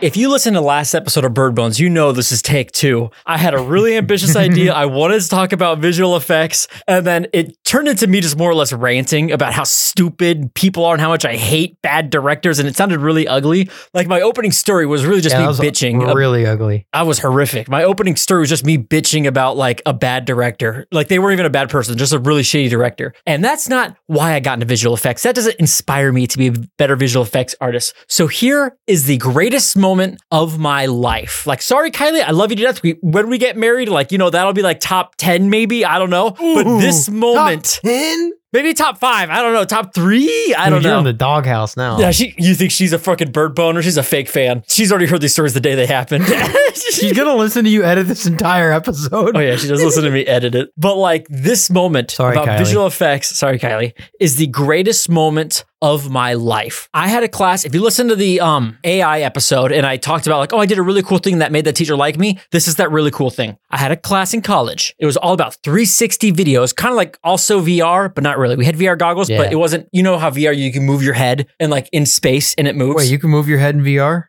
If you listen to last episode of Bird Bones, you know this is take two. I had a really ambitious idea. I wanted to talk about visual effects, and then it turned into me just more or less ranting about how stupid people are and how much I hate bad directors, and it sounded really ugly. Like my opening story was really just Yeah, me was bitching. Really ugly. I was horrific. My opening story was just me bitching about like a bad director. Like they weren't even a bad person, just a really shitty director. And that's not why I got into visual effects. That doesn't inspire me to be a better visual effects artist. So here is the greatest moment of my life. Like, sorry, Kylie, I love you to death. We, when we get married, like, you know, that'll be like top 10 maybe. I don't know. but this moment, Ten. maybe top five. I don't know. Top three? I don't Dude, you're know. in the doghouse now. yeah, she. You think she's a fucking bird boner? She's a fake fan. She's already heard these stories the day they happened. She's gonna listen to you edit this entire episode. Oh yeah, she does listen to me edit it. But like this moment Sorry, about Kylie. visual effects, sorry Kylie, is the greatest moment of my life. I had a class, if you listen to the um AI episode and I talked about like, oh, I did a really cool thing that made that teacher like me. This is that really cool thing. I had a class in college. It was all about 360 videos, kind of like also VR, but not really. We had VR goggles, Yeah. but it wasn't, you know how VR you can move your head and like in space and it moves. Wait, you can move your head in VR?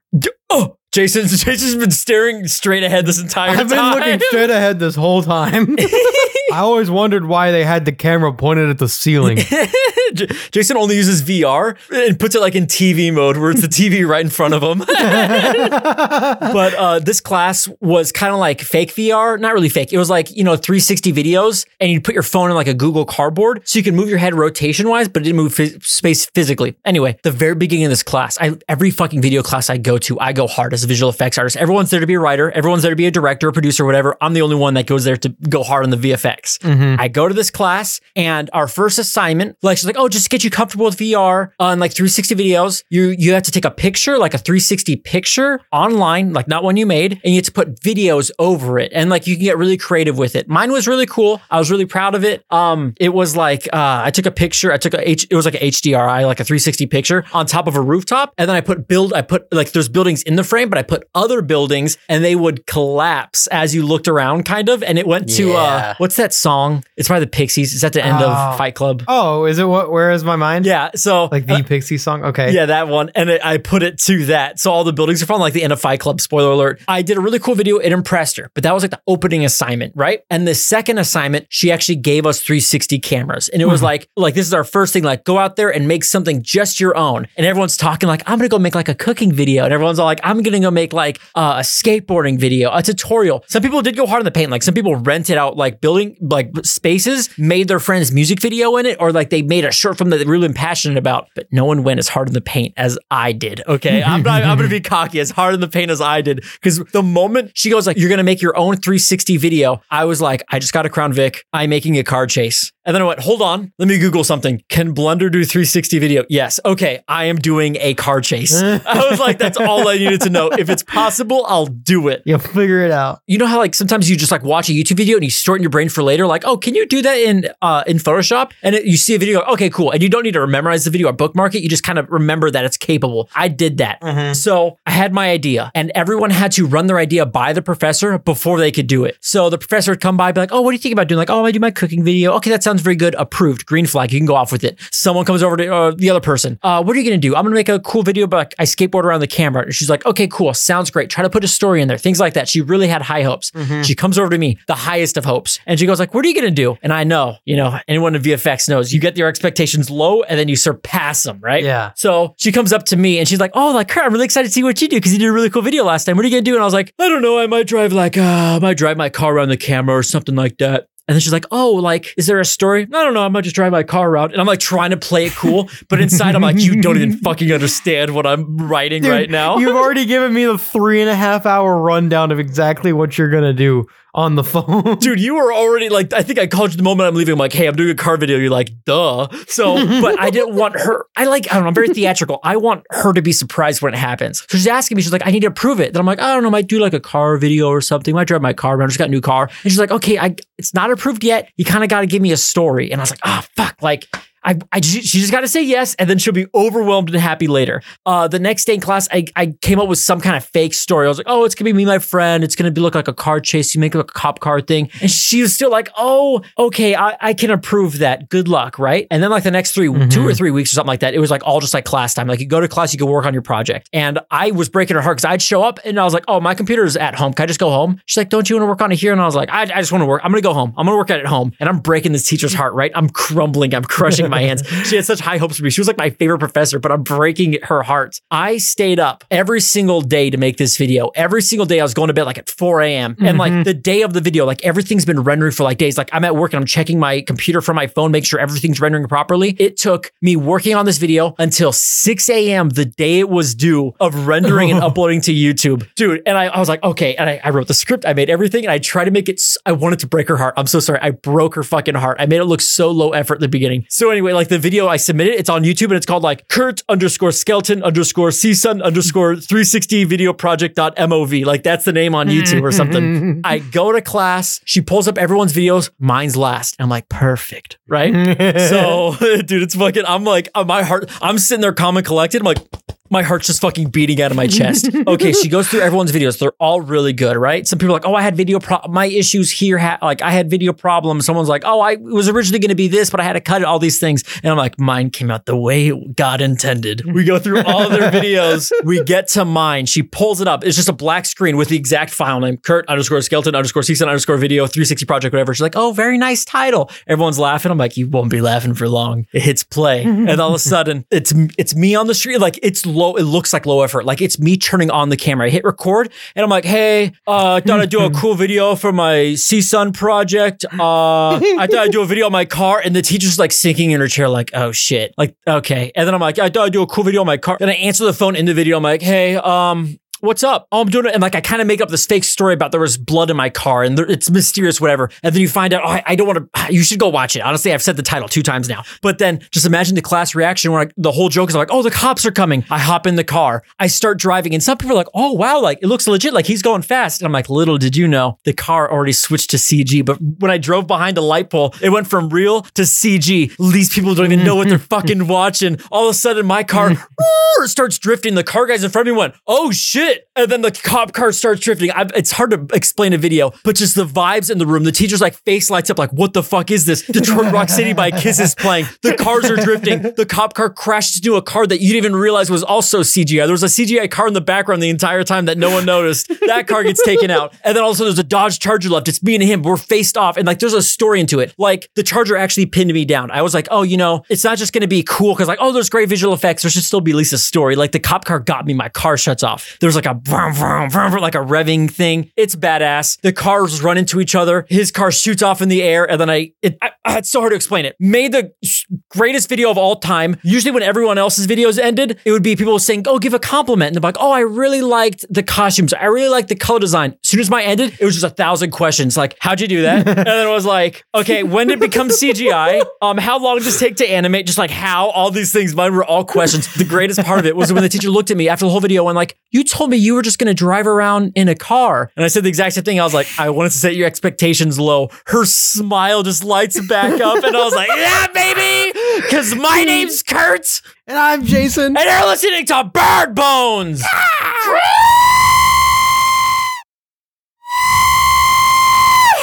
oh, Jason, Jason's been staring straight ahead this entire time. I've been looking straight ahead this whole time. I always wondered why they had the camera pointed at the ceiling. Jason only uses VR and puts it like in TV mode where it's the TV right in front of him. but uh, this class was kind of like fake VR, not really fake. It was like, you know, 360 videos and you'd put your phone in like a Google Cardboard so you can move your head rotation wise, but it didn't move space physically. Anyway, the very beginning of this class, I every fucking video class I go to, I go hard as a visual effects artist. Everyone's there to be a writer, everyone's there to be a director, a producer, whatever. I'm the only one that goes there to go hard on the VFX. I go to this class and our first assignment, like she's like, oh, just to get you comfortable with VR on like 360 videos, you you have to take a picture, like a 360 picture online, like not one you made, and you have to put videos over it. And like you can get really creative with it. Mine was really cool. I was really proud of it. Um, it was like uh, I took a picture, I took a H, it was like a HDRI, like a 360 picture on top of a rooftop, and then I put build, I put like there's buildings in the frame, but I put other buildings and they would collapse as you looked around, kind of. And it went to uh, what's that song? It's by the Pixies. It's at the end Oh. of Fight Club. oh, is it what? Where is my mind? Yeah. So Like the Pixie song? Okay. yeah, that one. And it, I put it to that. So all the buildings are from like the end of Fight Club. Spoiler alert. I did a really cool video. It impressed her, but that was like the opening assignment, right? And the second assignment, she actually gave us 360 cameras. And it was like, like, this is our first thing, like, go out there and make something just your own. And everyone's talking like, I'm going to go make like a cooking video. And everyone's all like, I'm going to go make like uh, a skateboarding video, a tutorial. Some people did go hard on the paint. Like some people rented out like building, like spaces, made their friend's music video in it, or like they made a shirt from that they're really passionate about. But no one went as hard in the paint as I did. Okay. I'm not, I'm going to be cocky as hard in the paint as I did. Cause the moment she goes like, you're going to make your own 360 video, I was like, I just got a Crown Vic. I'm making a car chase. And then I went, hold on, let me Google something. Can Blender do 360 video? Yes. Okay. I am doing a car chase. I was like, that's all I needed to know. If it's possible, I'll do it. You'll figure it out. You know how like sometimes you just like watch a YouTube video and you store it in your brain for later, like, oh, can you do that in uh, in Photoshop? And it, you see a video, okay, cool, and you don't need to memorize the video or bookmark it. You just kind of remember that it's capable. I did that, so I had my idea, and everyone had to run their idea by the professor before they could do it. So the professor would come by, be like, oh, what do you think about doing? Like, oh, I do my cooking video. Okay, that sounds very good. Approved. Green flag. You can go off with it. Someone comes over to uh, the other person. Uh, what are you gonna do? I'm gonna make a cool video, but like, I skateboard around the camera. And she's like, okay, cool, sounds great. Try to put a story in there, things like that. She really had high hopes. She comes over to me, the highest of hopes, and she goes like, "What are you gonna do?" And I know, you know, anyone in VFX knows, you get your expectations low and then you surpass them, right? Yeah. So she comes up to me and she's like, "Oh, like, I'm really excited to see what you do because you did a really cool video last time. What are you gonna do?" And I was like, "I don't know. I might drive like, uh, I might drive my car around the camera or something like that." And then she's like, "Oh, like, is there a story?" I don't know. I might just drive my car around, and I'm like trying to play it cool, but inside I'm like, "You don't even fucking understand what I'm writing Dude, right now." You've already given me the three and a half hour rundown of exactly what you're gonna do on the phone. Dude, you were already like, I think I called you the moment I'm leaving. I'm like, hey, I'm doing a car video. You're like, duh. So, but I didn't want her. I like, I don't know, I'm very theatrical. I want her to be surprised when it happens. So she's asking me, she's like, I need to prove it. Then I'm like, I don't know, I might do like a car video or something. Might drive my car around. I just got a new car. And she's like, okay, I, it's not approved yet. You kind of got to give me a story. And I was like, ah, fuck. Like, I I, she just got to say yes, and then she'll be overwhelmed and happy later. Uh, the next day in class, I, I came up with some kind of fake story. I was like, oh, it's gonna be me, my friend. It's gonna be look like a car chase. You make it look like a cop car thing, and she was still like, oh, okay, I, I can approve that. Good luck, right? And then like the next 3 two or three weeks or something like that, it was like all just like class time. Like you go to class, you can work on your project, and I was breaking her heart because I'd show up and I was like, oh, my computer's at home. Can I just go home? She's like, don't you want to work on it here? And I was like, I, I just want to work. I'm gonna go home. I'm gonna work at it at home, and I'm breaking this teacher's heart. Right? I'm crumbling. I'm crushing my hands. She had such high hopes for me. She was like my favorite professor, but I'm breaking her heart. I stayed up every single day to make this video. Every single day, I was going to bed like at 4 a.m. And like mm-hmm. the day of the video, like everything's been rendering for like days. Like I'm at work and I'm checking my computer from my phone, make sure everything's rendering properly. It took me working on this video until 6 a.m. the day it was due of rendering and uploading to YouTube. Dude, and I, I was like, okay. And I, I wrote the script, I made everything, and I tried to make it, I wanted to break her heart. I'm so sorry. I broke her fucking heart. I made it look so low effort at the beginning. So anyway, like the video I submitted, it's on YouTube and it's called like Kurt underscore skeleton underscore CSUN underscore 360 video project dot MOV. Like that's the name on YouTube or something. I go to class, she pulls up everyone's videos, mine's last. I'm like, perfect, right? so, dude, it's fucking. I'm like, uh, my heart. I'm sitting there, calm and collected. I'm like, my heart's just fucking beating out of my chest. Okay, she goes through everyone's videos. They're all really good, right? Some people are like, oh, I had video pro- my issues here. Ha- like I had video problems. Someone's like, oh, I it was originally going to be this, but I had to cut it. All these things, and I'm like, mine came out the way God intended. We go through all their videos. We get to mine. She pulls it up. It's just a black screen with the exact file name: Kurt underscore skeleton underscore CSUN underscore video 360 project whatever. She's like, oh, very nice title. Everyone's laughing. I'm like, you won't be laughing for long. It hits play, and all of a sudden, it's it's me on the street. Like it's low. It looks like low effort. Like it's me turning on the camera. I hit record, and I'm like, hey, uh, I thought I'd do a cool video for my CSUN project. Uh, I thought I'd do a video on my car, and the teacher's like sinking in her chair, like, oh shit, like okay. And then I'm like, I thought I'd do a cool video on my car. Then I answer the phone in the video. I'm like, hey, um, what's up? Oh, I'm doing it. And like, I kind of make up this fake story about there was blood in my car and there, it's mysterious, whatever. And then you find out, oh, I, I don't want to, ah, you should go watch it. Honestly, I've said the title two times now. But then just imagine the class reaction where like, the whole joke is like, oh, the cops are coming. I hop in the car. I start driving. And some people are like, oh, wow, like it looks legit. Like he's going fast. And I'm like, little did you know, the car already switched to CG. But when I drove behind a light pole, it went from real to CG. These people don't even know what they're fucking watching. All of a sudden, my car starts drifting. The car guys in front of me went, oh shit. And then the cop car starts drifting. I, it's hard to explain a video, but just the vibes in the room. The teacher's like face lights up, like, what the fuck is this? Detroit Rock City by Kiss is playing. The cars are drifting. The cop car crashes into a car that you didn't even realize was also CGI. There was a CGI car in the background the entire time that no one noticed. That car gets taken out. And then also there's a Dodge Charger left. It's me and him. We're faced off. And like there's a story into it. Like the Charger actually pinned me down. I was like, oh, you know, it's not just going to be cool because like, oh, there's great visual effects. There should still be Lisa's story. Like the cop car got me. My car shuts off. There's like a vroom, vroom, vroom, like a revving thing. It's badass. The cars run into each other. His car shoots off in the air. And then I, it, I, it's so hard to explain it. Made the greatest video of all time. Usually when everyone else's videos ended, it would be people saying, oh, give a compliment. And they're like, oh, I really liked the costumes. I really liked the color design. As soon as mine ended, it was just a thousand questions. Like, how'd you do that? and then it was like, okay, when did it become CGI? Um, how long did this take to animate? Just like how all these things, mine were all questions. The greatest part of it was when the teacher looked at me after the whole video and like, you told me you were just going to drive around in a car. And I said the exact same thing. I was like, I wanted to set your expectations low. Her smile just lights back up. And I was like, yeah, baby. Cause my name's Kurt and I'm Jason. and you're listening to Bird Bones.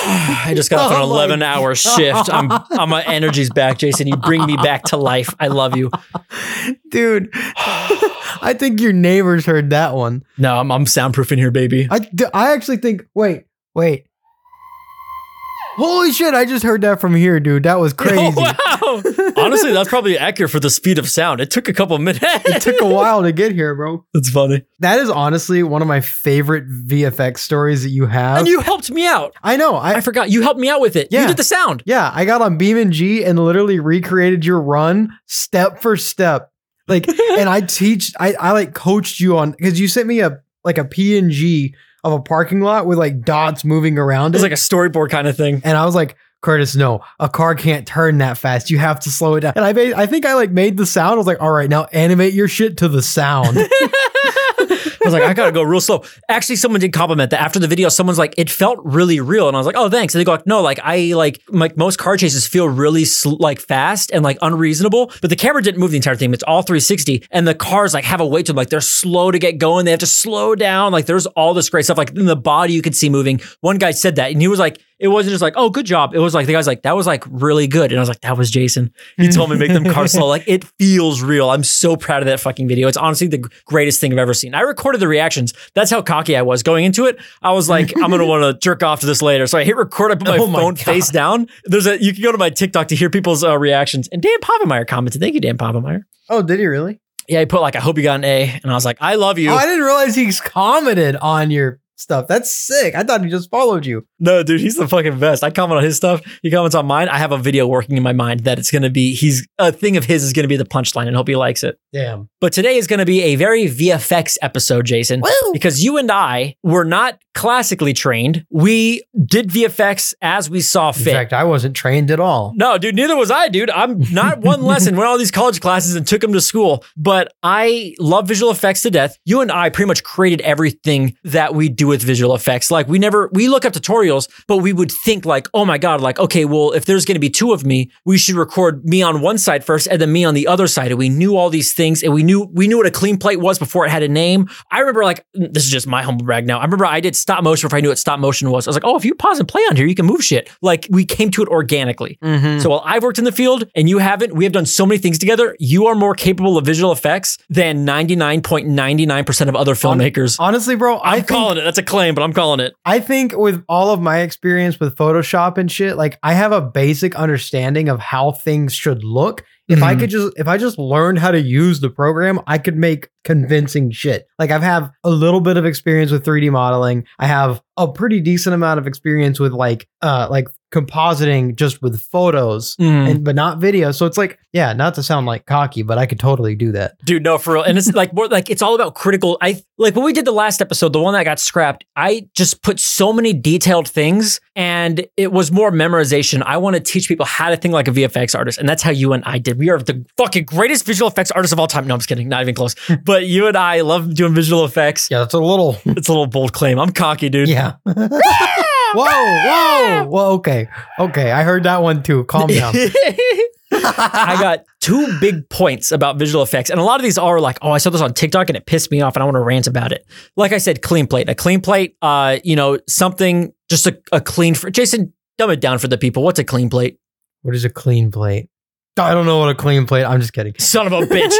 I just got off an Oh my 11 hour shift. I'm, I'm my energy's back, Jason. You bring me back to life. I love you. Dude, I think your neighbors heard that one. No, I'm, I'm soundproofing here, baby. I, I actually think, wait, wait. Holy shit, I just heard that from here, dude. That was oh, crazy. Oh, wow. Honestly, that's probably accurate for the speed of sound. It took a couple minutes. It took a while to get here, bro. That's funny. That is honestly one of my favorite VFX stories that you have. And you helped me out. I know. I, I forgot. You helped me out with it. Yeah. You did the sound. yeah, I got on BeamNG and literally recreated your run step for step. Like, and I teach, I, I like coached you on because you sent me a like a PNG of a parking lot with like dots moving around It's it. like a storyboard kind of thing. and I was like, Curtis, no, a car can't turn that fast. You have to slow it down. And I made, I think I like made the sound. I was like, all right, now animate your shit to the sound. was like, I gotta go real slow. Actually, someone did compliment that after the video. Someone's like, it felt really real, and I was like, oh, thanks. And they go, like, no, like I like like most car chases feel really sl- like fast and like unreasonable, but the camera didn't move the entire thing. It's all 360, and the cars like have a weight to them. Like they're slow to get going. They have to slow down. Like there's all this great stuff. Like in the body, you could see moving. One guy said that, and he was like, it wasn't just like, oh, good job. It was like the guy's like, that was like really good. And I was like, that was Jason. He told me to make them car slow. Like it feels real. I'm so proud of that fucking video. It's honestly the greatest thing I've ever seen. I recorded the reactions. That's how cocky I was going into it. I was like, I'm gonna want to jerk off to this later. So I hit record. I put my Oh phone face down. There's a you can go to my TikTok to hear people's uh, reactions. And Dan Povenmire commented. Thank you, Dan Povenmire. Oh, did he really? Yeah, he put like, I hope you got an A, and I was like, I love you. Oh, I didn't realize he's commented on your stuff. That's sick. I thought he just followed you. No, dude, he's the fucking best. I comment on his stuff. He comments on mine. I have a video working in my mind that it's gonna be he's a thing of his is gonna be the punchline, and hope he likes it. Damn. But today is gonna be a very VFX episode, Jason. Woo! Because you and I were not classically trained. We did VFX as we saw In fit. fact, I wasn't trained at all. No, dude, neither was I, dude. I'm not one lesson, went all these college classes and took them to school. But I love visual effects to death. You and I pretty much created everything that we do with visual effects. Like we never we look up tutorials, but we would think like, oh my God, like, okay, well, if there's gonna be two of me, we should record me on one side first and then me on the other side. And we knew all these things and we knew we knew what a clean plate was before it had a name. I remember like this is just my humble brag now. I remember I did stop motion before I knew what stop motion was. I was like, oh, if you pause and play on here, you can move shit. Like we came to it organically. Mm-hmm. So while I've worked in the field and you haven't, we have done so many things together. You are more capable of visual effects than 99.99% of other filmmakers. Honestly, bro, I I'm think, calling it. That's a claim, but I'm calling it. I think with all of my experience with Photoshop and shit, like I have a basic understanding of how things should look. If I Mhm. could just if I just learned how to use the program, I could make convincing shit. Like I've have a little bit of experience with 3D modeling. I have a pretty decent amount of experience with like uh like compositing just with photos Mhm. and but not video. So it's like, yeah, not to sound like cocky, but I could totally do that. Dude, no, for real. And it's like more like it's all about critical. I like when we did the last episode, the one that got scrapped, I just put so many detailed things and it was more memorization. I want to teach people how to think like a VFX artist. And that's how you and I did. We are the fucking greatest visual effects artists of all time. No, I'm just kidding. Not even close. but you and I love doing visual effects. Yeah, that's a little It's a little bold claim. I'm cocky, dude. Yeah. whoa, whoa. Well, okay. Okay. I heard that one too. Calm down. I got two big points about visual effects, and a lot of these are like, oh, I saw this on TikTok and it pissed me off, and I want to rant about it. Like I said, clean plate. A clean plate, uh, you know, something just a, a clean. For, Jason, dumb it down for the people. What's a clean plate? What is a clean plate? I don't know what a clean plate. I'm just kidding. Son of a bitch.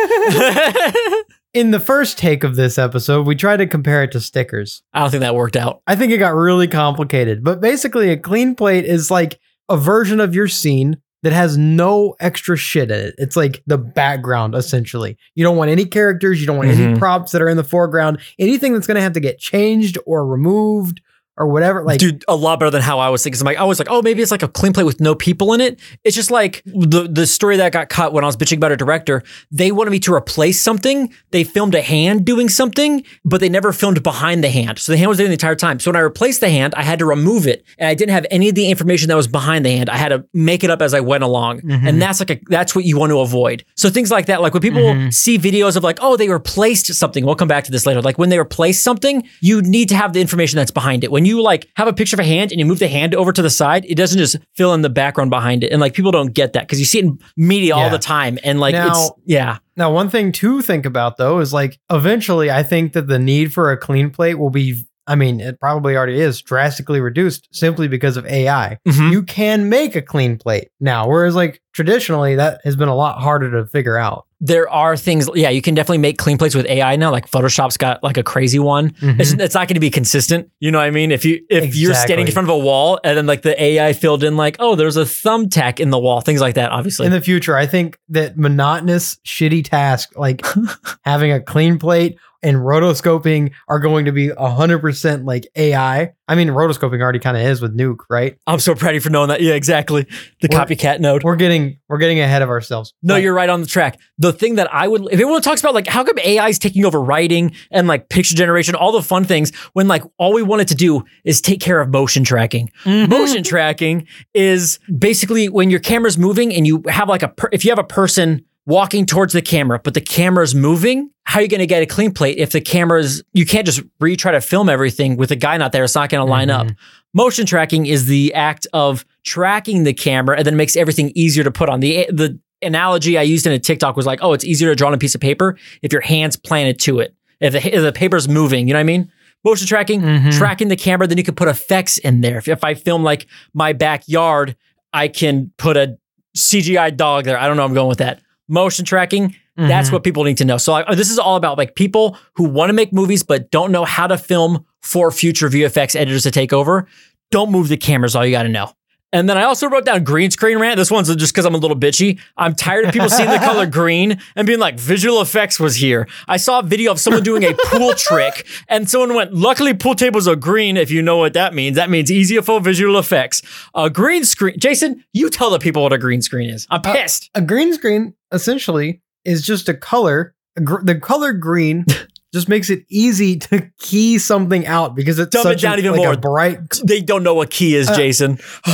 In the first take of this episode, we tried to compare it to stickers. I don't think that worked out. I think it got really complicated, but basically, a clean plate is like a version of your scene that has no extra shit in it. It's like the background, essentially. You don't want any characters, you don't want any Mhm. props that are in the foreground, anything that's going to have to get changed or removed or whatever. Like, Dude, a lot better than how I was thinking. I'm like, I was like, oh, maybe it's like a clean plate with no people in it. It's just like the the story that got cut when I was bitching about a director. They wanted me to replace something. They filmed a hand doing something, but they never filmed behind the hand. So the hand was there the entire time. So when I replaced the hand, I had to remove it, and I didn't have any of the information that was behind the hand. I had to make it up as I went along, Mhm. and that's like a that's what you want to avoid. So things like that, like when people Mhm. see videos of like, oh, they replaced something. We'll come back to this later. Like when they replace something, you need to have the information that's behind it. When you like have a picture of a hand and you move the hand over to the side, it doesn't just fill in the background behind it. And like people don't get that because you see it in media all the time. And like it's Now- yeah. Now, one thing to think about though is like eventually, I think that the need for a clean plate will be, I mean, it probably already is drastically reduced simply because of AI. Mhm. You can make a clean plate now, whereas like traditionally, that has been a lot harder to figure out. There are things, yeah, you can definitely make clean plates with AI now. Like Photoshop's got like a crazy one. Mm-hmm. It's, it's not going to be consistent. You know what I mean? If you if you're standing in front of a wall and then like the AI filled in like, oh, there's a thumbtack in the wall, things like that. Obviously, In the future, I think that monotonous, shitty tasks like having a clean plate and rotoscoping are going to be 100% like AI. I mean, rotoscoping already kind of is with Nuke, right? I'm so proud of you for knowing that. Yeah, exactly. The We're- copycat node. We're getting we're getting ahead of ourselves. No, But- you're right on the track. The thing that I would, if everyone talks about like how come AI is taking over writing and like picture generation, all the fun things, when like all we wanted to do is take care of motion tracking. Mm-hmm. Motion tracking is basically when your camera's moving and you have like a, per- if you have a person walking towards the camera, but the camera's moving, how are you going to get a clean plate if the cameras, you can't just retry to film everything with a guy not there. It's not going to line up. Mhm. Motion tracking is the act of tracking the camera and then it makes everything easier to put on. The, the analogy I used in a TikTok was like, oh, it's easier to draw on a piece of paper if your hand's planted to it. If the, if the paper's moving, you know what I mean? Motion tracking, Mhm. tracking the camera, then you can put effects in there. If, if I film like my backyard, I can put a CGI dog there. I don't know. I'm going with that. Motion tracking, that's Mhm. what people need to know. So like, this is all about like people who want to make movies but don't know how to film for future VFX editors to take over. Don't move the cameras. All you got to know. And then I also wrote down green screen rant. This one's just because I'm a little bitchy. I'm tired of people seeing the color green and being like, visual effects was here. I saw a video of someone doing a pool trick and someone went, luckily pool tables are green. If you know what that means, that means easier for visual effects. A green screen. Jason, you tell the people what a green screen is. I'm Uh, pissed. a green screen essentially is just a color. a gr- the color green just makes it easy to key something out because it's Dumb it such down a, even like more. a bright. they don't know what key is, Uh, Jason.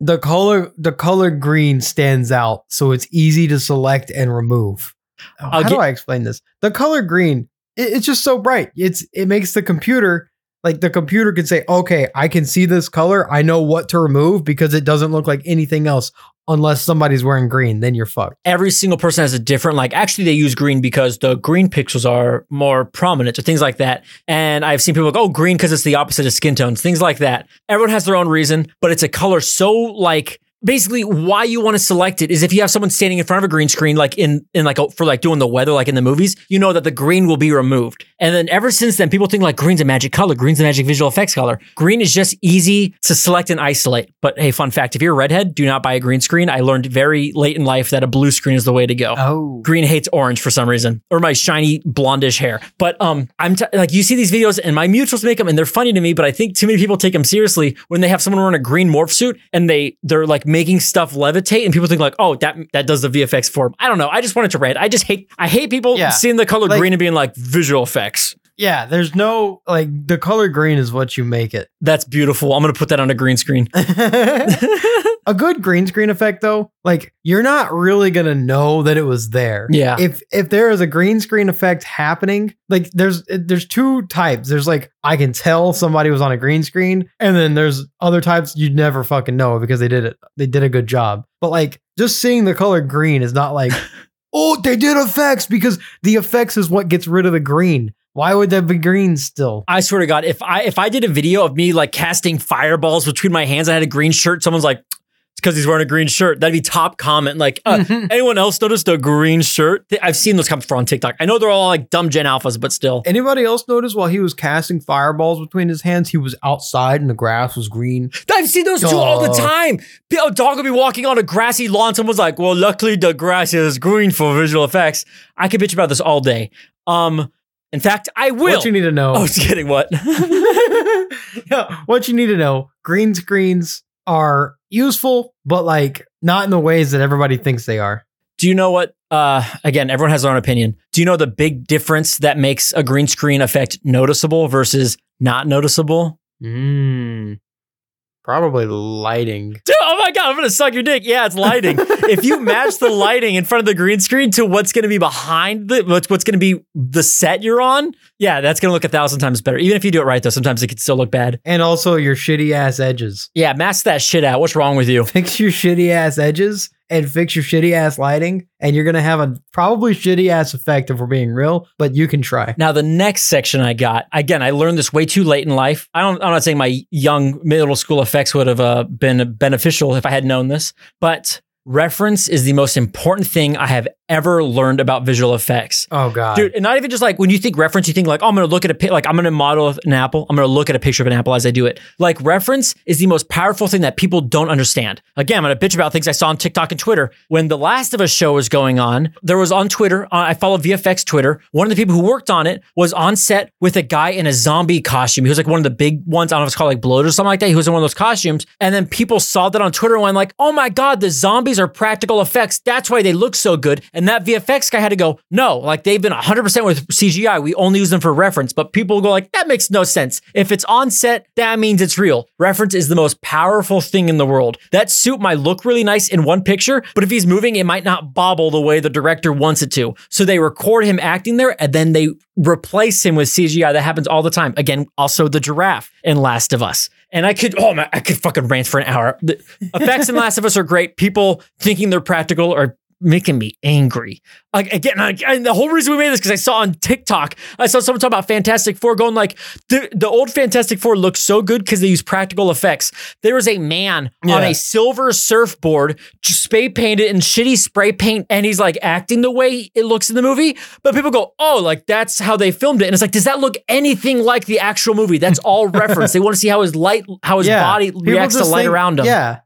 the color the color green stands out, so it's easy to select and remove. Oh, How gi- do I explain this? The color green, it- it's just so bright. It's it makes the computer like the computer can say, okay, I can see this color. I know what to remove because it doesn't look like anything else unless somebody's wearing green. Then you're fucked. every single person has a different like actually they use green because the green pixels are more prominent or things like that and i've seen people like oh green because it's the opposite of skin tones things like that everyone has their own reason but it's a color so like basically why you want to select it is if you have someone standing in front of a green screen like in in like a, for like doing the weather like in the movies you know that the green will be removed. And then ever since then people think like green's a magic color green's a magic visual effects color. Green is just easy to select and isolate. But hey fun fact if you're a redhead do not buy a green screen. I learned very late in life that a blue screen is the way to go. Oh. green hates orange for some reason or my shiny blondish hair. But um i'm t- like you see these videos and my mutuals make them and they're funny to me but i think too many people take them seriously when they have someone wearing a green morph suit and they they're like making stuff levitate and people think like oh that that does the vfx form. i don't know i just wanted to rant i just hate i hate people Yeah. seeing the color Like- green and being like visual effects Yeah, there's no like the color green is what you make it. that's beautiful i'm gonna put that on a green screen a good green screen effect though, like you're not really gonna know that it was there. Yeah. If if there is a green screen effect happening, like there's eh, there's two types. There's like I can tell somebody was on a green screen, and then there's other types you'd never fucking know because they did it. They did a good job. But like just seeing the color green is not like, oh, they did effects because the effects is what gets rid of the green. Why would that be green still? I swear to God, if I if I did a video of me like casting fireballs between my hands, I had a green shirt. Someone's like, "It's because he's wearing a green shirt." That'd be top comment. Like, uh, anyone else noticed a green shirt? I've seen those comments before on TikTok. I know they're all like dumb Gen Alphas, but still. Anybody else notice while he was casting fireballs between his hands, he was outside and the grass was green? I've seen those two all the time. A dog will be walking on a grassy lawn. Someone's like, "Well, luckily the grass is green for visual effects." I could bitch about this all day. Um, in fact, I will. What you need to know. I was kidding. What? yeah, what you need to know green screens are useful, but like not in the ways that everybody thinks they are. Do you know what? Uh, again, everyone has their own opinion. Do you know the big difference that makes a green screen effect noticeable versus not noticeable? Mm, probably lighting. Dude, oh my god, I'm gonna suck your dick. Yeah, it's lighting. if you match the lighting in front of the green screen to what's gonna be behind the what's, what's gonna be the set you're on, yeah, that's gonna look a thousand times better. Even if you do it right, though, sometimes it can still look bad. And also your shitty ass edges. Yeah, mask that shit out. What's wrong with you? Fix your shitty ass edges and fix your shitty ass lighting, and you're gonna have a probably shitty ass effect if we're being real, but you can try. Now, the next section I got, again, I learned this way too late in life. I don't, I'm not saying my young middle school effects would have uh, been beneficial if I had known this, but reference is the most important thing I have ever learned about visual effects. Oh god. Dude, and not even just like when you think reference, you think like, oh, I'm gonna look at a pi- like I'm gonna model an apple. I'm gonna look at a picture of an apple as I do it. Like reference is the most powerful thing that people don't understand. Again, I'm gonna bitch about things I saw on TikTok and Twitter. When the Last of Us show was going on, there was on Twitter. Uh, I follow VFX Twitter. One of the people who worked on it was on set with a guy in a zombie costume. He was like one of the big ones. I don't know if it's called like bloat or something like that. He was in one of those costumes, and then people saw that on Twitter and went like, oh my god, the zombie zombies are practical effects. That's why they look so good. And that VFX guy had to go, no, like they've been 100% with CGI. We only use them for reference. But people go like, that makes no sense. If it's on set, that means it's real. Reference is the most powerful thing in the world. That suit might look really nice in one picture, but if he's moving, it might not bobble the way the director wants it to. So they record him acting there and then they replace him with CGI. That happens all the time. Again, also the giraffe in Last of Us. And I could, oh man, I could fucking rant for an hour. The effects in Last of Us are great. People thinking they're practical are making me angry. Like again, I, and the whole reason we made this because I saw on TikTok, I saw someone talk about Fantastic Four going like the, the old Fantastic Four looks so good because they use practical effects. There was a man on a silver surfboard, spray painted in shitty spray paint, and he's like acting the way it looks in the movie. But people go, oh, like that's how they filmed it, and it's like, does that look anything like the actual movie? That's all reference. They want to see how his light, how his body People reacts to light think- around him. Yeah.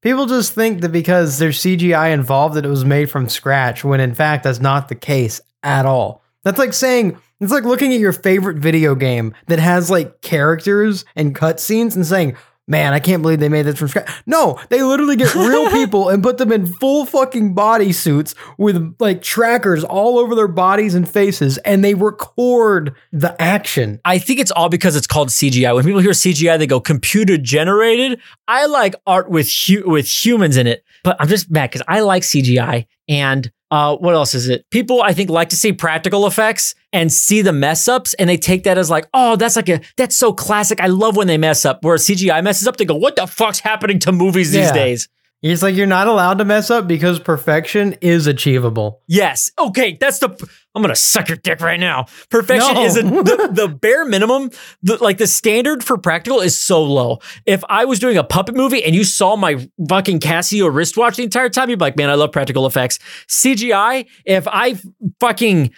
People just think that because there's CGI involved that it was made from scratch, when in fact that's not the case at all. That's like saying it's like looking at your favorite video game that has like characters and cutscenes and saying, Man, I can't believe they made this from scratch. No, they literally get real people and put them in full fucking bodysuits with like trackers all over their bodies and faces, and they record the action. I think it's all because it's called CGI. When people hear CGI, they go computer generated. I like art with hu- with humans in it, but I'm just mad because I like CGI. And uh, what else is it? People I think like to see practical effects and see the mess ups, and they take that as like, oh, that's like a that's so classic. I love when they mess up. Where CGI messes up, they go, what the fuck's happening to movies these Yeah. days? It's like you're not allowed to mess up because perfection is achievable. Yes. Okay. That's the. I'm gonna suck your dick right now. Perfection No. is a, the, the bare minimum. The, like the standard for practical is so low. If I was doing a puppet movie and you saw my fucking Casio wristwatch the entire time, you'd be like, "Man, I love practical effects." CGI. If I fucking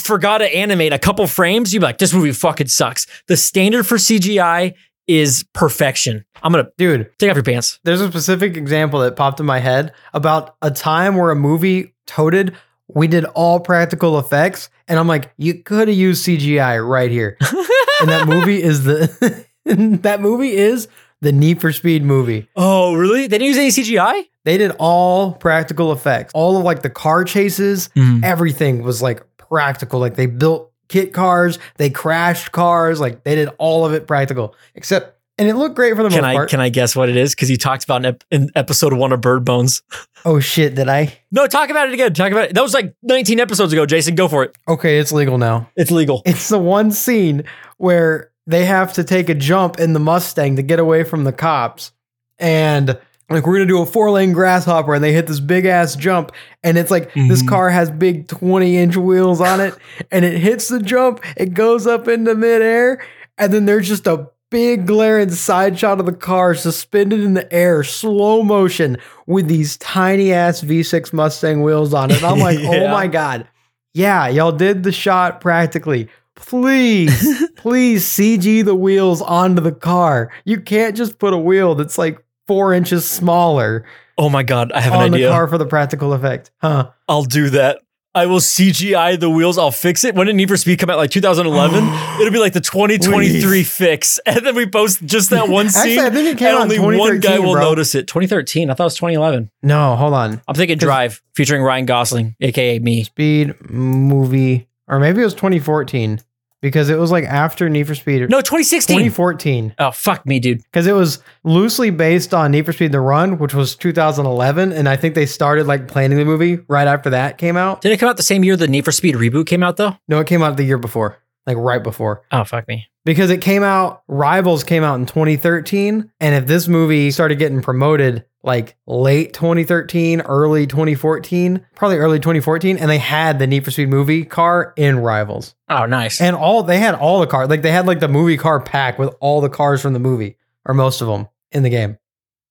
forgot to animate a couple frames, you'd be like, "This movie fucking sucks." The standard for CGI is perfection. I'm gonna Dude, take off your pants. there's a specific example that popped in my head about a time where a movie toted, we did all practical effects, and I'm like, you could have used CGI right here. and that movie is the that movie is the Need for Speed movie. Oh, really? They didn't use any CGI? They did all practical effects. All of like the car chases, mm-hmm. everything was like practical. Like they built kit cars, they crashed cars, like they did all of it practical. Except and it looked great for the Can most I part. can I guess what it is? Because you talked about in, ep- in episode one of Bird Bones. oh shit, did I? No, talk about it again. Talk about it. That was like 19 episodes ago. Jason, go for it. Okay, it's legal now. It's legal. It's the one scene where they have to take a jump in the Mustang to get away from the cops. And like we're gonna do a four lane grasshopper, and they hit this big ass jump, and it's like this Mhm. car has big 20 inch wheels on it, and it hits the jump, it goes up into midair, and then there's just a big glaring side shot of the car suspended in the air, slow motion, with these tiny ass V6 Mustang wheels on it. And I'm like, oh my God. Yeah, y'all did the shot practically. Please, please CG the wheels onto the car. You can't just put a wheel that's like four inches smaller Oh my God, I have an on the car for the practical effect. Huh. I'll do that. I will CGI the wheels. I'll fix it. When did Need for Speed come out? Like 2011? It'll be like the 2023 Please. fix. And then we post just that one scene. Actually, I think it came and out in only one guy will bro. notice it. 2013. I thought it was 2011. No, hold on. I'm thinking Drive featuring Ryan Gosling, aka me. Speed movie, or maybe it was 2014 because it was like after Need for Speed. No, 2016. 2014 oh, fuck me, dude. because it was loosely based on Need for Speed: The Run, which was 2011, and I think they started like planning the movie right after that came out. Didn't it come out the same year the Need for Speed reboot came out, though? No, it came out the year before, like right before. Oh, fuck me. because it came out rivals came out in 2013 and if this movie started getting promoted like late 2013 early 2014 probably early 2014 and they had the need for speed movie car in rivals Oh, nice. and all they had all the cars like they had like the movie car pack with all the cars from the movie or most of them in the game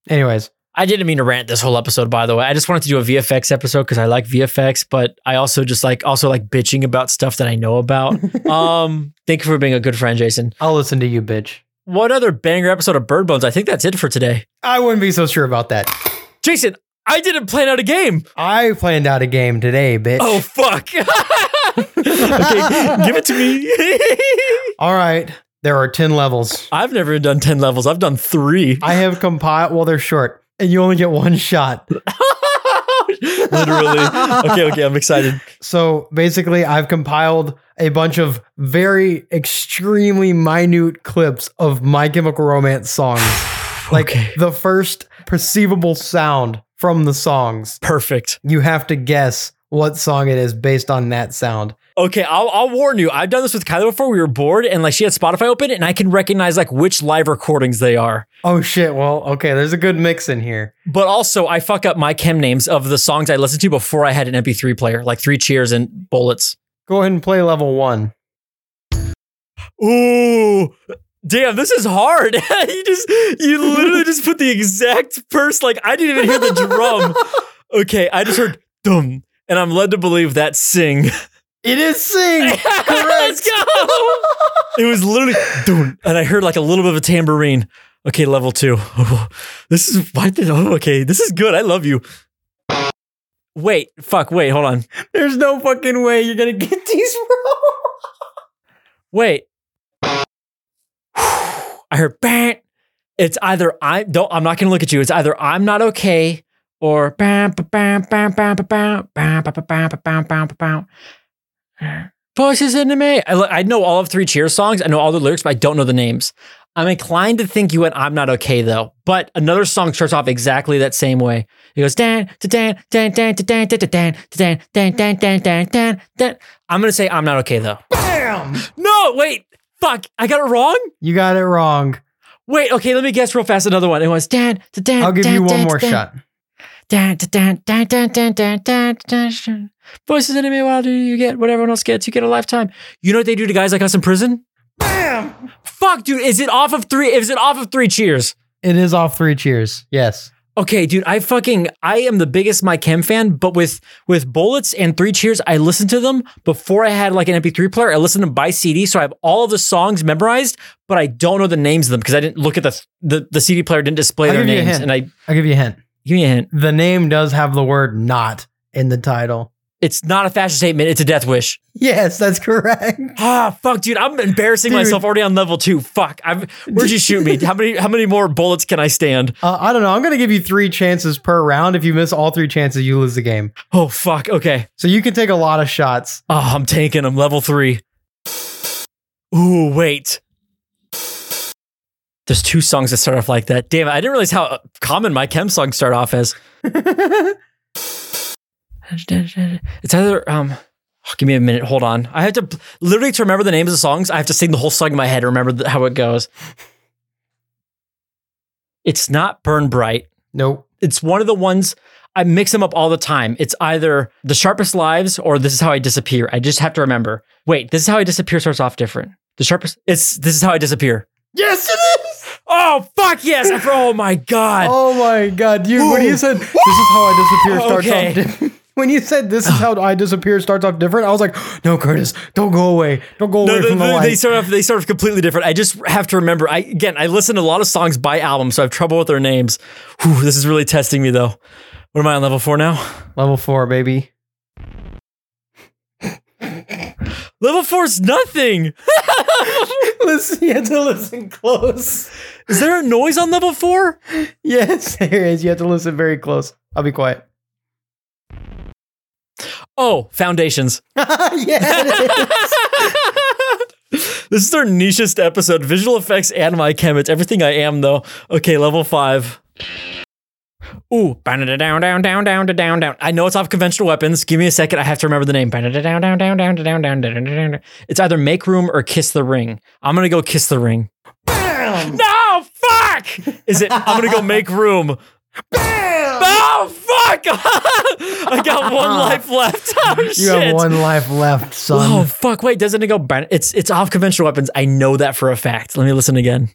anyways I didn't mean to rant this whole episode, by the way. I just wanted to do a VFX episode because I like VFX, but I also just like also like bitching about stuff that I know about. um, thank you for being a good friend, Jason. i'll listen to you bitch What other banger episode of Bird Bones? I think that's it for today. i wouldn't be so sure about that Jason, I didn't plan out a game. i planned out a game today bitch Oh fuck. okay, give it to me. all right there are 10 levels I've never done 10 levels. I've done 3. I have compiled. Well, they're short, and you only get one shot. Literally. Okay, okay, I'm excited. So basically, I've compiled a bunch of very extremely minute clips of My Chemical Romance songs. Like Okay. the first perceivable sound from the songs. Perfect. You have to guess what song it is based on that sound. Okay, I'll, I'll warn you. I've done this with Kyla before. We were bored, and like she had Spotify open, and I can recognize like which live recordings they are. Oh shit. Well, okay, there's a good mix in here. But also, I fuck up my chem names of the songs I listened to before I had an MP3 player, like Three Cheers and Bullets. Go ahead and play level one. Ooh, damn, this is hard. you just, you literally just put the exact first, like, I didn't even hear the drum. Okay, I just heard dum, and I'm led to believe that sing. It is sing. Let's go. It was literally dum, and I heard like a little bit of a tambourine. Okay, level two. this is why did oh, okay, this is good. I love you. Wait, fuck, wait, hold on. There's no fucking way you're gonna get these wrong. Wait. I heard bang. It's either I don't I'm not gonna look at you. It's either I'm not okay or bam ba, bam bam bam ba, bam bam ba, ba, bam ba, bam bam ba, bam. Voices into me. I, I know all of three cheers songs. I know all the lyrics, but I don't know the names. I'm inclined to think you went I'm not okay though. But another song starts off exactly that same way. It goes dan da, dan dan dan da, dan da, da, dan dan dan dan dan dan dan dan. I'm gonna say I'm not okay though. Bam! No, wait. Fuck. I got it wrong? You got it wrong. Wait, okay, let me guess real fast another one. It was dan, da, dan, I'll give you one more shot. Voices in while do you get what everyone else gets? You get a lifetime. You know what they do to guys like us in prison? Bam! Fuck, dude. Is it off of three? Is it off of three cheers? It is off three cheers. Yes. Okay, dude, I fucking I am the biggest My Chem fan, but with with Bullets and Three Cheers, I listened to them before I had like an MP3 player. I listened to them by CD, so I have all of the songs memorized, but I don't know the names of them because I didn't look at the the, the CD player didn't display I'll their names. And I I'll give you a hint. Give me a hint. The name does have the word not in the title. It's not a fashion statement, it's a death wish. Yes, that's correct. Ah, fuck, dude, I'm embarrassing Dude. myself already on level two. Fuck. I've, where'd you shoot me? How many how many more bullets can I stand? Uh, I don't know. I'm going to give you three chances per round. If you miss all three chances, you lose the game. Oh fuck. Okay. So you can take a lot of shots. Oh, I'm tanking. I'm level three. Ooh, wait. There's two songs that start off like that. Damn it, I didn't realize how common my chem songs start off as. It's either um oh, give me a minute, hold on. I have to literally to remember the names of the songs, I have to sing the whole song in my head to remember the, how it goes. It's not Burn Bright. nope. It's one of the ones I mix them up all the time. It's either The Sharpest Lives or This Is How I Disappear. I just have to remember. Wait, This Is How I Disappear starts off different. The Sharpest it's This Is How I Disappear. Yes, it is. Oh fuck yes. I- oh my god. Oh my god, dude! When you said this is how I disappear starts off different. When you said this is how I disappear starts off different, I was like, no, Curtis, don't go away, don't go away from the, the- light. they start off they start off completely different. I just have to remember. I again I listen to a lot of songs by album, so I have trouble with their names. Whew, this is really testing me though. What am I on level four now? Level four, baby. Level four is nothing. listen, you have to listen close. Is there a noise on level four? Yes, there is. You have to listen very close. I'll be quiet. Oh, foundations. yeah, this is our nichest episode. Visual effects and my chem. It's everything I am, though. Okay, level five. Ooh, down, down, down, down, down, down, down. I know it's off conventional weapons. Give me a second. I have to remember the name. Down, down, down, down, down, down, down, down. It's either make room or kiss the ring. I'm gonna go kiss the ring. Bam! No, fuck. Is it? I'm gonna go make room. Bam! Oh fuck! I got one life left. Oh You have one life left, son. Oh fuck! Wait, doesn't it go? It's it's off conventional weapons. I know that for a fact. Let me listen again.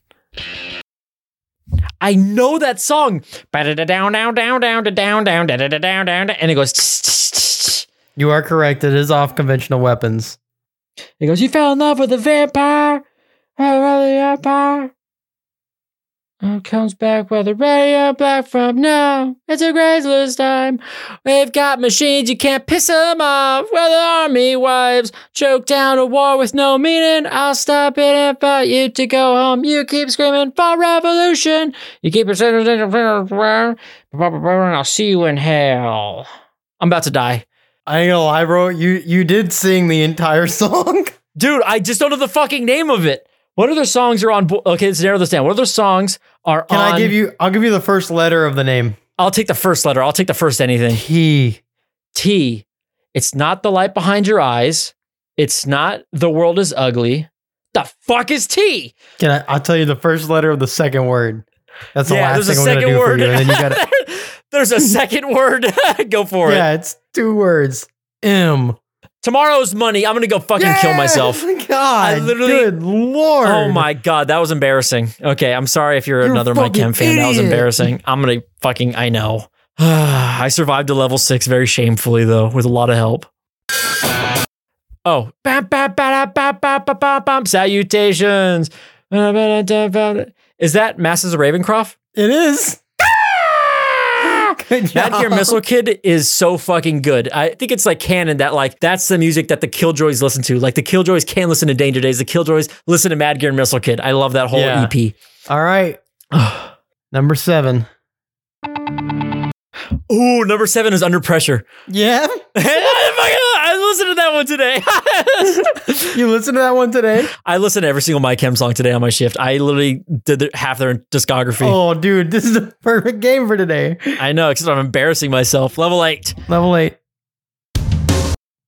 I know that song. Down down down down down down down down down down, and it goes. You are correct. It is off conventional weapons. It goes. You fell in love with a vampire. Vampire. Oh, comes back with a radio black from now. It's a graceless time. We've got machines, you can't piss them off. We're the army wives. Choke down a war with no meaning. I'll stop it and fight you to go home. You keep screaming for revolution. You keep your saying, I'll see you in hell. I'm about to die. I ain't gonna lie, bro. You you did sing the entire song. Dude, I just don't know the fucking name of it. What other songs are on? Bo- okay, let's narrow this down. What other songs are Can on? I give you? I'll give you the first letter of the name. I'll take the first letter. I'll take the first anything. T. T. It's not the light behind your eyes. It's not the world is ugly. The fuck is T? Can I? I'll tell you the first letter of the second word. That's the yeah, last there's thing a I'm gonna second do word. for you, and then you gotta. there's a second word. Go for it. yeah, it's two words. M. Tomorrow's money. I'm gonna go fucking yeah, kill myself. God, I literally. Good lord. Oh my god, that was embarrassing. Okay, I'm sorry if you're, you're another My Chem fan. That was embarrassing. I'm gonna fucking. I know. I survived to level six very shamefully though, with a lot of help. Oh, salutations. Is that Masses of Ravencroft? It is. That. Gear Missile Kid is so fucking good. I think it's like canon that like that's the music that the Killjoys listen to. Like the Killjoys can listen to Danger Days. The Killjoys listen to Mad Gear Missile Kid. I love that whole Yeah. EP. All right. Number seven. Ooh, number seven is Under Pressure. Yeah. I listened to one today. You listened to that one today? I listened to every single My Chem song today on my shift. I literally did the, half their discography. Oh, dude, this is the perfect game for today. I know, because I'm embarrassing myself. Level eight, Level eight.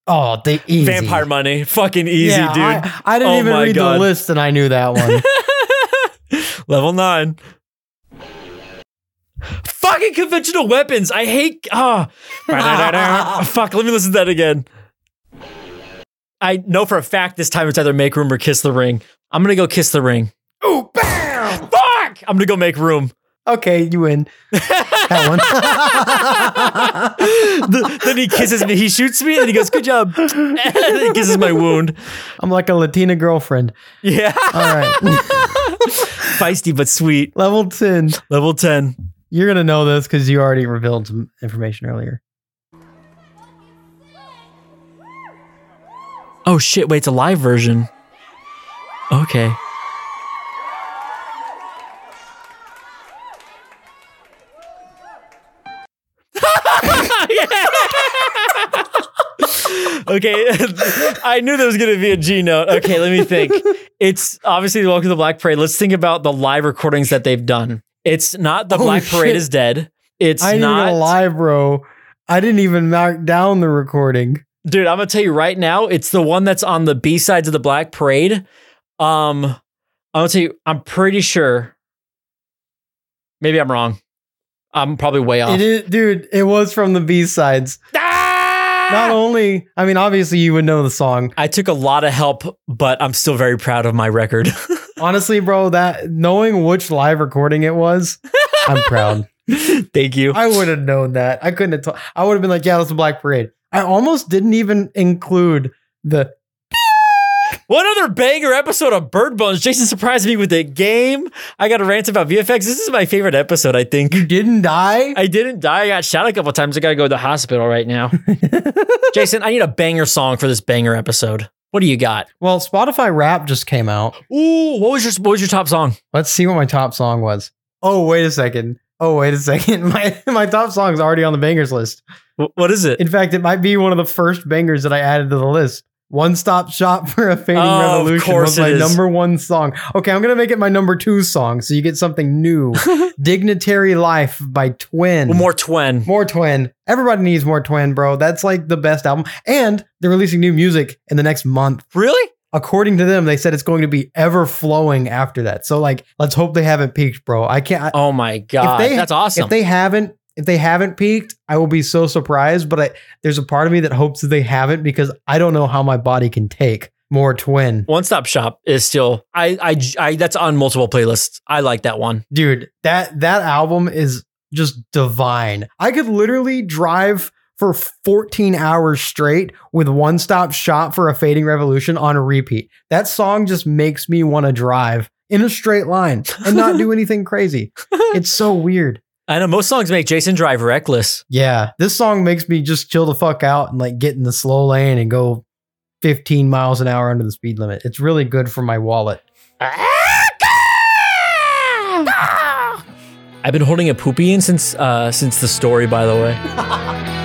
Oh, the easy. Vampire Money, fucking easy, yeah, dude. I, I didn't Oh even read God. the list and I knew that one. Level nine. Fucking conventional weapons. I hate. Ah. Fuck. Let me listen to that again. I know for a fact this time it's either make room or kiss the ring. I'm gonna go kiss the ring. Ooh, bam! Fuck. I'm gonna go make room. Okay, you win. That one. The- then he kisses me. He shoots me, and then he goes, "Good job." and he kisses my wound. I'm like a Latina girlfriend. Yeah. All right. Feisty but sweet. Level 10. Level ten. You're to know this because you already revealed some information earlier. Oh shit! Wait, it's a live version. Okay. okay, I knew there was going to be a G note. Okay, let me think. It's obviously Welcome to the Black Parade. Let's think about the live recordings that they've done. It's not the Oh, Black Parade is dead. It's I not lie, bro. I didn't even mark down the recording. Dude, I'm gonna tell you right now, it's the one that's on the B sides of the Black Parade. Um, I'm gonna tell you, I'm pretty sure. Maybe I'm wrong. I'm probably way off. It is, dude. It was from the B sides. Ah! Not only, I mean, obviously you would know the song. I took a lot of help, but I'm still very proud of my record. Honestly, bro, that knowing which live recording it was, I'm proud. Thank you. I would have known that. I couldn't have. told. I would have been like, yeah, that's a Black Parade. I almost didn't even include the. One other banger episode of Bird Bones. Jason surprised me with a game. I got a rant about VFX. This is my favorite episode, I think. You didn't die. I didn't die. I got shot a couple times. I gotta go to the hospital right now. Jason, I need a banger song for this banger episode. What do you got? well, Spotify Wrapped just came out. Ooh, what was your what was your top song? Let's see what my top song was. Oh, wait a second. Oh, wait a second. My my top song is already on the bangers list. Wh- What is it? In fact, it might be one of the first bangers that I added to the list. One stop shop for a fading Oh, of revolution course was my number one song. Okay, I'm gonna make it my number two song, so you get something new. Dignitary Life by Twen. Well, more twen. More Twen. Everybody needs more Twen, bro. That's like the best album. And they're releasing new music in the next month. Really? According to them, they said it's going to be ever flowing after that. So like, let's hope they haven't peaked, bro. I can't. I, Oh my god, they- that's awesome. If they haven't, if they haven't peaked, I will be so surprised. But I, there's a part of me that hopes that they haven't because I don't know how my body can take more Twen. One Stop Shop is still I, I I that's on multiple playlists. I like that one. dude that that album is just divine i could literally drive for 14 hours straight with one stop shop for a fading revolution on a repeat that song just makes me want to drive in a straight line and not do anything crazy it's so weird I know most songs make Jason drive reckless. yeah this song makes me just chill the fuck out and like get in the slow lane and go 15 miles an hour under the speed limit it's really good for my wallet I've been holding a poopy in since uh since the story, by the way.